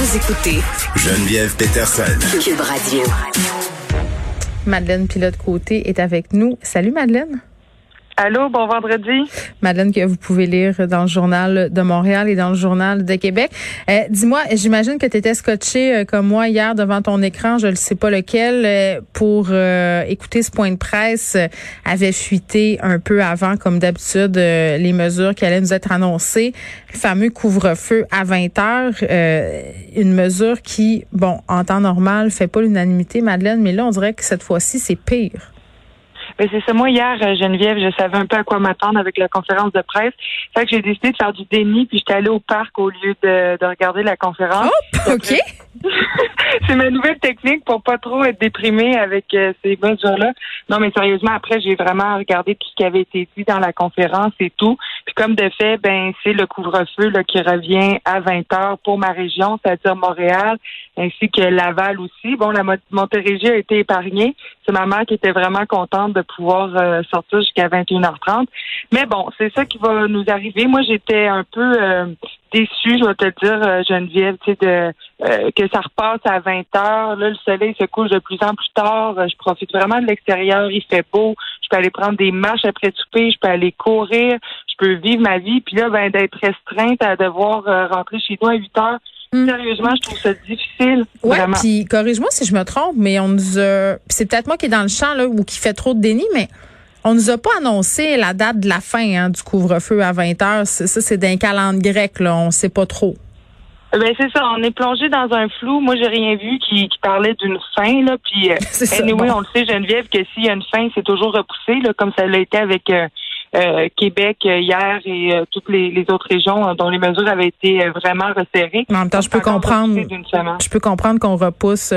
Vous écoutez Geneviève Peterson. Cube Radio. Madeleine Pilote-Côté est avec nous. Salut Madeleine. Allô, bon vendredi. Madeleine, que vous pouvez lire dans le journal de Montréal et dans le journal de Québec. Euh, Dis-moi, j'imagine que tu étais scotché euh, comme moi hier devant ton écran, je ne sais pas lequel, euh, pour écouter ce point de presse avait fuité un peu avant, comme d'habitude, les mesures qui allaient nous être annoncées. Le fameux couvre-feu à 20 heures, une mesure qui, bon, en temps normal, fait pas l'unanimité, Madeleine, mais là, on dirait que cette fois-ci, c'est pire. Mais c'est ça. Moi, hier, euh, Geneviève, je savais un peu à quoi m'attendre avec la conférence de presse. Fait que j'ai décidé de faire du déni, puis j'étais allée au parc au lieu de, de regarder la conférence. Oh, OK. c'est ma nouvelle technique pour pas trop être déprimée avec euh, ces mesures-là. Non, mais sérieusement, après, j'ai vraiment regardé tout ce qui avait été dit dans la conférence et tout. Puis comme de fait, ben c'est le couvre-feu là, qui revient à 20 heures pour ma région, c'est-à-dire Montréal, ainsi que Laval aussi. Bon, la Montérégie a été épargnée. C'est ma mère qui était vraiment contente de pouvoir euh, sortir jusqu'à 21h30. Mais bon, c'est ça qui va nous arriver. Moi, j'étais un peu euh, déçue, je vais te dire, euh, Geneviève, tu sais, de que ça repasse à 20 h Là, le soleil se couche de plus en plus tard. Je profite vraiment de l'extérieur. Il fait beau. Je peux aller prendre des marches après souper. Je peux aller courir. Je peux vivre ma vie. Puis là, ben, d'être restreinte à devoir rentrer chez nous à 8 heures Hmm. Sérieusement, je trouve ça difficile. Ouais, puis corrige-moi si je me trompe, mais on nous a. c'est peut-être moi qui est dans le champ là ou qui fait trop de déni, mais on nous a pas annoncé la date de la fin hein, du couvre-feu à 20 heures. Ça, c'est d'un calendrier grec, là. On sait pas trop. Ben c'est ça, on est plongé dans un flou. Moi, j'ai rien vu qui, qui parlait d'une fin là. Puis, euh, anyway, on le sait, Geneviève, que s'il y a une fin, c'est toujours repoussé, là, comme ça l'a été avec euh, euh, Québec euh, hier et euh, toutes les, autres régions dont les mesures avaient été vraiment resserrées. En même temps, je peux comprendre. Je peux comprendre qu'on repousse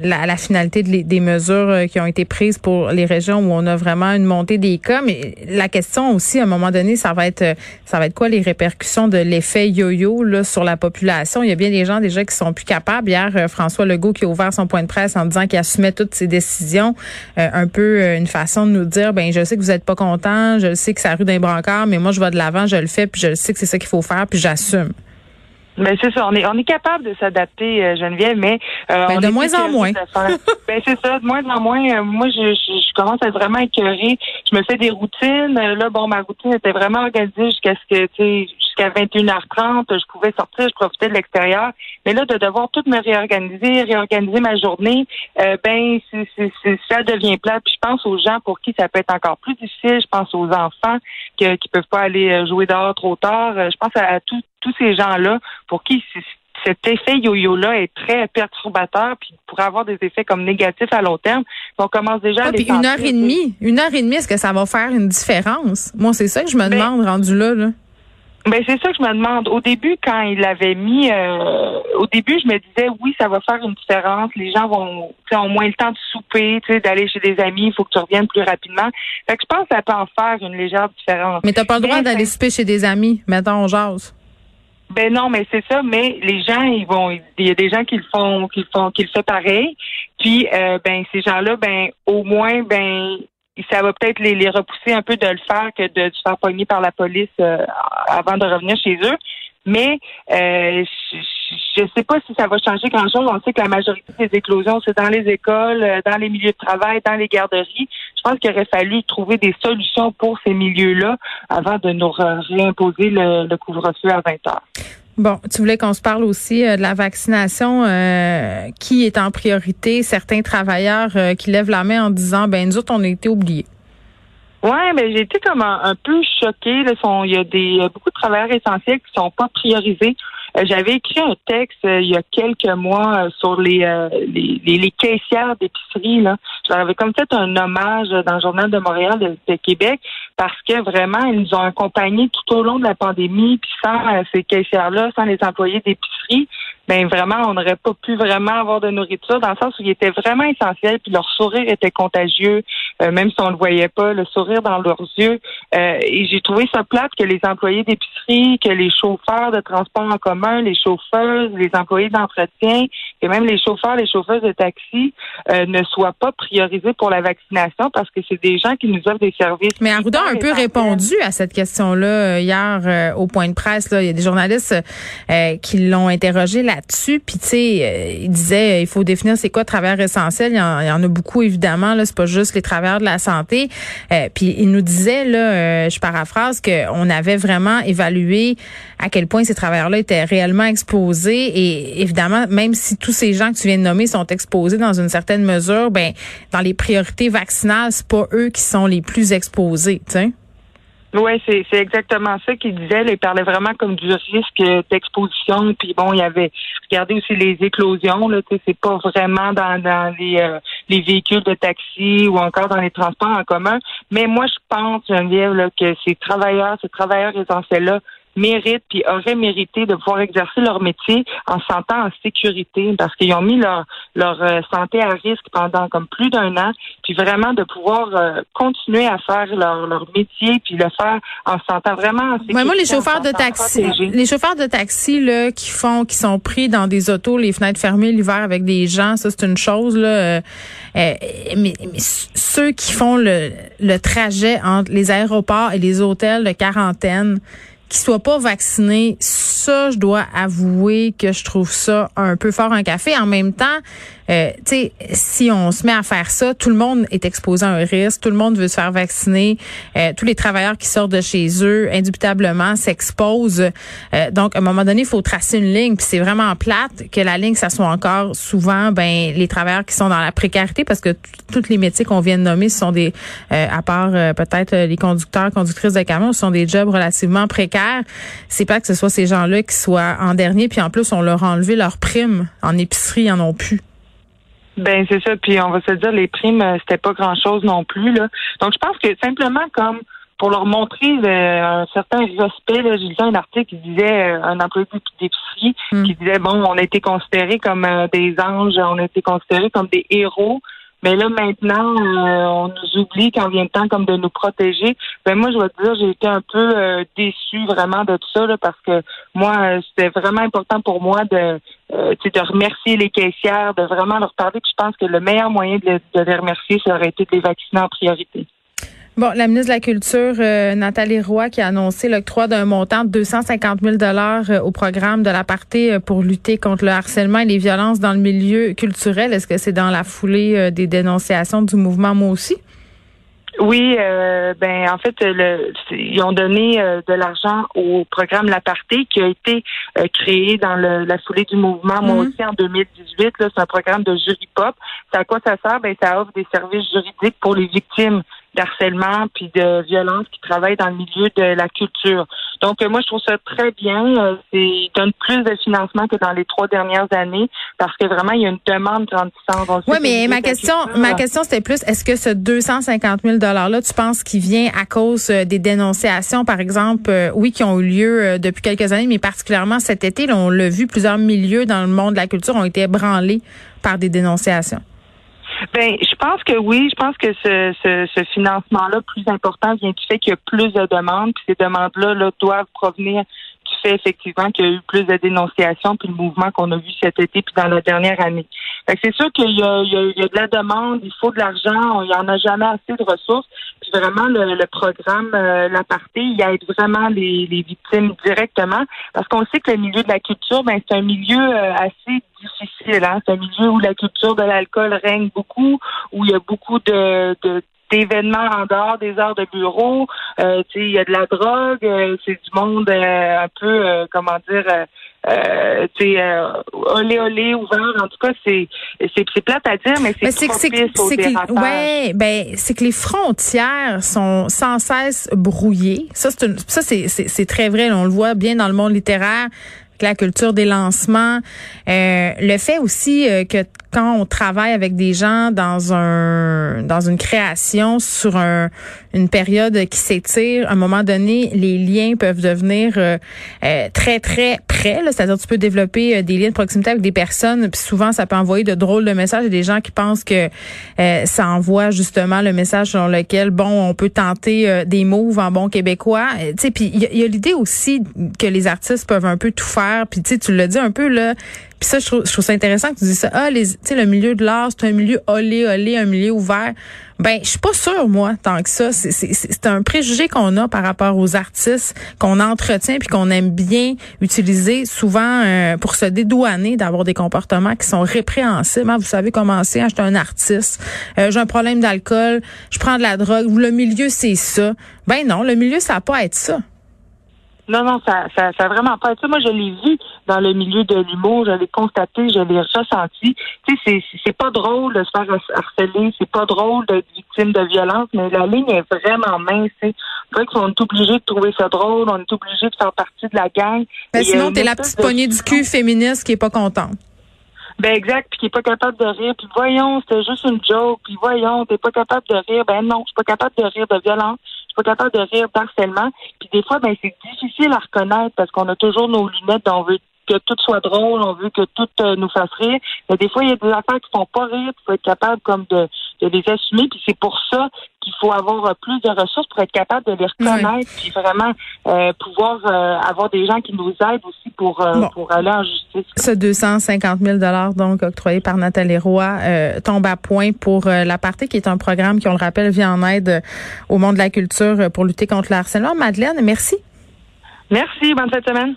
la, la, finalité des mesures euh, qui ont été prises pour les régions où on a vraiment une montée des cas. Mais la question aussi, à un moment donné, ça va être euh, ça va être quoi les répercussions de l'effet yo-yo là sur la population? Il y a bien des gens déjà qui sont plus capables. Hier, euh, François Legault qui a ouvert son point de presse en disant qu'il assumait toutes ses décisions. un peu une façon de nous dire, ben je sais que vous êtes pas content, je sais que ça rue d'un brancard, mais moi je vais de l'avant, je le fais, puis je sais que c'est ça qu'il faut faire, puis j'assume. Ben c'est ça, on est on est capable de s'adapter, euh, Geneviève, mais euh, ben, de moins en moins. ben c'est ça, de moins en moins. Euh, moi, je, je, commence à être vraiment écœurée. Je me fais des routines. Là, bon, ma routine était vraiment organisée jusqu'à ce que, tu sais, jusqu'à 21h30, je pouvais sortir, je profitais de l'extérieur. Mais là, de devoir tout me réorganiser, réorganiser ma journée, ben c'est, c'est, ça devient plat. Puis je pense aux gens pour qui ça peut être encore plus difficile. Je pense aux enfants qui qui peuvent pas aller jouer dehors trop tard. Je pense à, à tout tous ces gens-là pour qui cet effet yo-yo-là est très perturbateur puis pourrait avoir des effets comme négatifs à long terme. On commence déjà à les une heure et demie, une heure et demie, est-ce que ça va faire une différence? Moi, c'est ça que je me ben, demande rendu là. là. Ben c'est ça que je me demande. Au début, quand il l'avait mis, euh, au début, je me disais oui, ça va faire une différence. Les gens vont, ont moins le temps de souper, d'aller chez des amis. Il faut que tu reviennes plus rapidement. Fait que je pense que ça peut en faire une légère différence. Mais t'as pas le droit d'aller souper chez des amis. Mettons, jase. Ben non, mais c'est ça. Mais les gens, ils vont, il y a des gens qui le font, qui le font, qui le font pareil. Puis, euh, ben ces gens-là, ben au moins, ben ça va peut-être les, les repousser un peu de le faire que de, se faire pogner par la police euh, avant de revenir chez eux. Mais euh, je ne sais pas si ça va changer grand-chose. On sait que la majorité des éclosions, c'est dans les écoles, euh, dans les milieux de travail, dans les garderies. Je pense qu'il aurait fallu trouver des solutions pour ces milieux-là avant de nous réimposer le, couvre-feu à 20 heures. Bon, tu voulais qu'on se parle aussi euh, de la vaccination. Euh, qui est en priorité? Certains travailleurs qui lèvent la main en disant, ben nous autres, on a été oubliés. Ouais, mais j'ai été comme un, peu choquée. il y a des beaucoup de travailleurs essentiels qui sont pas priorisés. J'avais écrit un texte il y a quelques mois sur les, les, les, caissières d'épicerie. Là. J'avais comme fait un hommage dans le Journal de Montréal de, Québec parce que vraiment, ils nous ont accompagnés tout au long de la pandémie, puis sans ces caissières-là, sans les employés d'épicerie, ben vraiment, on n'aurait pas pu vraiment avoir de nourriture dans le sens où ils étaient vraiment essentiels, puis leur sourire était contagieux, euh, même si on le voyait pas, le sourire dans leurs yeux. Euh, et j'ai trouvé ça plate que les employés d'épicerie, que les chauffeurs de transport en commun, les chauffeuses, les employés d'entretien, et même les chauffeurs, les chauffeuses de taxi euh, ne soient pas priorisés pour la vaccination parce que c'est des gens qui nous offrent des services. Mais Arruda a un peu répondu à cette question-là hier au point de presse. Là. Il y a des journalistes qui l'ont interrogé là là-dessus. Puis tu sais, euh, il disait il faut définir c'est quoi travailleurs essentiel. Il y, en, il y en a beaucoup évidemment. Là, c'est pas juste les travailleurs de la santé. Euh, puis il nous disait là, euh, je paraphrase qu'on avait vraiment évalué à quel point ces travailleurs-là étaient réellement exposés. Et évidemment, même si tous ces gens que tu viens de nommer sont exposés dans une certaine mesure, ben dans les priorités vaccinales, c'est pas eux qui sont les plus exposés. sais. Oui, c'est, c'est exactement ça qu'il disait. il parlait vraiment comme du risque d'exposition. Puis bon, il y avait regardé aussi les éclosions. Là, c'est pas vraiment dans, dans les, euh, les véhicules de taxi ou encore dans les transports en commun. Mais moi, je pense, Geneviève, là, que ces travailleurs, ces travailleurs essentiels-là, méritent puis auraient mérité de pouvoir exercer leur métier en se sentant en sécurité parce qu'ils ont mis leur leur euh, santé à risque pendant comme plus d'un an puis vraiment de pouvoir euh, continuer à faire leur, leur métier puis le faire en se sentant vraiment en sécurité. moi les chauffeurs de taxi les chauffeurs de taxi là qui font qui sont pris dans des autos les fenêtres fermées l'hiver avec des gens ça c'est une chose là euh, mais, mais, ceux qui font le le trajet entre les aéroports et les hôtels de quarantaine qui soient pas vaccinés, ça, je dois avouer que je trouve ça un peu fort en café. En même temps, euh, tu sais, si on se met à faire ça, tout le monde est exposé à un risque, tout le monde veut se faire vacciner, euh, tous les travailleurs qui sortent de chez eux, indubitablement, s'exposent. Euh, donc, à un moment donné, il faut tracer une ligne, puis c'est vraiment plate que la ligne, ça soit encore souvent, ben, les travailleurs qui sont dans la précarité, parce que tous les métiers qu'on vient de nommer, ce sont des, à part peut-être les conducteurs, conductrices de camions, ce sont des jobs relativement précaires. C'est pas que ce soit ces gens-là qui soient en dernier, puis en plus, on leur a enlevé leur prime en épicerie, ils en ont plus. Ben c'est ça. Puis on va se dire les primes, euh, c'était pas grand chose non plus là. Donc je pense que simplement comme pour leur montrer euh, un certain respect, j'ai lu un article qui disait euh, un employé d'épicerie hmm. qui disait bon, on a été considérés comme des anges, on a été considérés comme des héros. Mais là, maintenant, euh, on nous oublie quand vient le temps comme de nous protéger. Ben moi, je dois te dire, j'ai été un peu euh, déçue vraiment de tout ça, là, parce que moi, euh, c'était vraiment important pour moi de, de remercier les caissières, de vraiment leur parler. Puis je pense que le meilleur moyen de, de les remercier, ça aurait été de les vacciner en priorité. Bon, la ministre de la Culture, euh, Nathalie Roy, qui a annoncé l'octroi d'un montant de 250 000 dollars euh, au programme de la partie euh, pour lutter contre le harcèlement et les violences dans le milieu culturel. Est-ce que c'est dans la foulée des dénonciations du mouvement Moi aussi? Oui, ben en fait, le, ils ont donné de l'argent au programme La Partie qui a été créé dans la foulée du mouvement Moi mm-hmm. aussi en 2018. C'est un programme de jury pop. C'est à quoi ça sert? Ben ça offre des services juridiques pour les victimes d'harcèlement puis de violence qui travaillent dans le milieu de la culture. Donc euh, moi je trouve ça très bien. Euh, c'est donne plus de financement que dans les trois dernières années parce que vraiment il y a une demande grandissante. Oui, mais ma question, ma question c'était plus est-ce que ce 250 000 dollars là, tu penses qu'il vient à cause euh, des dénonciations, par exemple, oui, qui ont eu lieu depuis quelques années, mais particulièrement cet été, on l'a vu, plusieurs milieux dans le monde de la culture ont été ébranlés par des dénonciations. Ben, je pense que oui. Je pense que ce, ce, ce financement-là plus important vient du fait qu'il y a plus de demandes, puis ces demandes-là là, doivent provenir effectivement qu'il y a eu plus de dénonciations, puis le mouvement qu'on a vu cet été, puis dans la dernière année. c'est sûr qu'il y, a, de la demande, il faut de l'argent, il n'y en a jamais assez de ressources. Puis vraiment, le, programme euh, La Partie, il aide vraiment les, les victimes directement, parce qu'on sait que le milieu de la culture, ben c'est un milieu euh, assez difficile. Hein? C'est un milieu où la culture de l'alcool règne beaucoup, où il y a beaucoup de, de d'événements en dehors des heures de bureau. Euh, il y a de la drogue, euh, c'est du monde euh, un peu, euh, comment dire, euh, tu olé olé ouvert. En tout cas, c'est c'est plate à dire, mais c'est propice que, ouais, ben c'est que les frontières sont sans cesse brouillées. Ça c'est ça c'est c'est très vrai. on le voit bien dans le monde littéraire. la culture des lancements, euh, le fait aussi euh, que quand on travaille avec des gens dans un dans une création sur un, une période qui s'étire, à un moment donné, les liens peuvent devenir euh, très très près. C'est-à-dire tu peux développer des liens de proximité avec des personnes, puis souvent ça peut envoyer de drôles de messages. Il a des gens qui pensent que ça envoie justement le message sur lequel bon on peut tenter des moves en bon québécois. Tu sais, puis il y a l'idée aussi que les artistes peuvent un peu tout faire puis tu tu l'as dit un peu là. Puis ça, je trouve, ça intéressant que tu dis ça. Ah, les, le milieu de l'art, c'est un milieu olé, olé, un milieu ouvert. Ben, je suis pas sûre, moi, tant que ça. C'est un préjugé qu'on a par rapport aux artistes, qu'on entretient puis qu'on aime bien utiliser souvent euh, pour se dédouaner d'avoir des comportements qui sont répréhensibles. Hein, vous savez comment c'est, hein, je suis un artiste, euh, j'ai un problème d'alcool, je prends de la drogue. Le milieu, c'est ça. Ben non, le milieu, ça va pas être ça. Non, non, ça, ça, ça vraiment pas été. Moi, je l'ai vu dans le milieu de l'humour, je l'ai constaté, je l'ai ressenti. Tu sais, c'est, pas drôle de se faire harceler, c'est pas drôle d'être victime de violence, mais la ligne est vraiment mince. C'est vrai qu'on est obligé de trouver ça drôle, on est obligé de faire partie de la gang. Mais ben, sinon, t'es la petite poignée du cul féministe qui est pas contente. Ben exact, puis qui est pas capable de rire, puis voyons, c'était juste une joke, puis voyons, t'es pas capable de rire, ben non, je suis pas capable de rire de violence, pas capable de rire partiellement. Puis des fois, ben c'est difficile à reconnaître parce qu'on a toujours nos lunettes, on veut que tout soit drôle, on veut que tout euh, nous fasse rire. Mais des fois, il y a des affaires qui font pas rire, il faut être capable comme de, de les assumer. Puis c'est pour ça qu'il faut avoir euh, plus de ressources pour être capable de les reconnaître, puis vraiment euh, pouvoir avoir des gens qui nous aident aussi pour, pour aller en justice. Ce 250 000 donc octroyé par Nathalie Roy tombe à point pour la partie qui est un programme qui, on le rappelle, vient en aide au monde de la culture pour lutter contre le harcèlement. Madeleine, merci. Merci, bonne fin de semaine.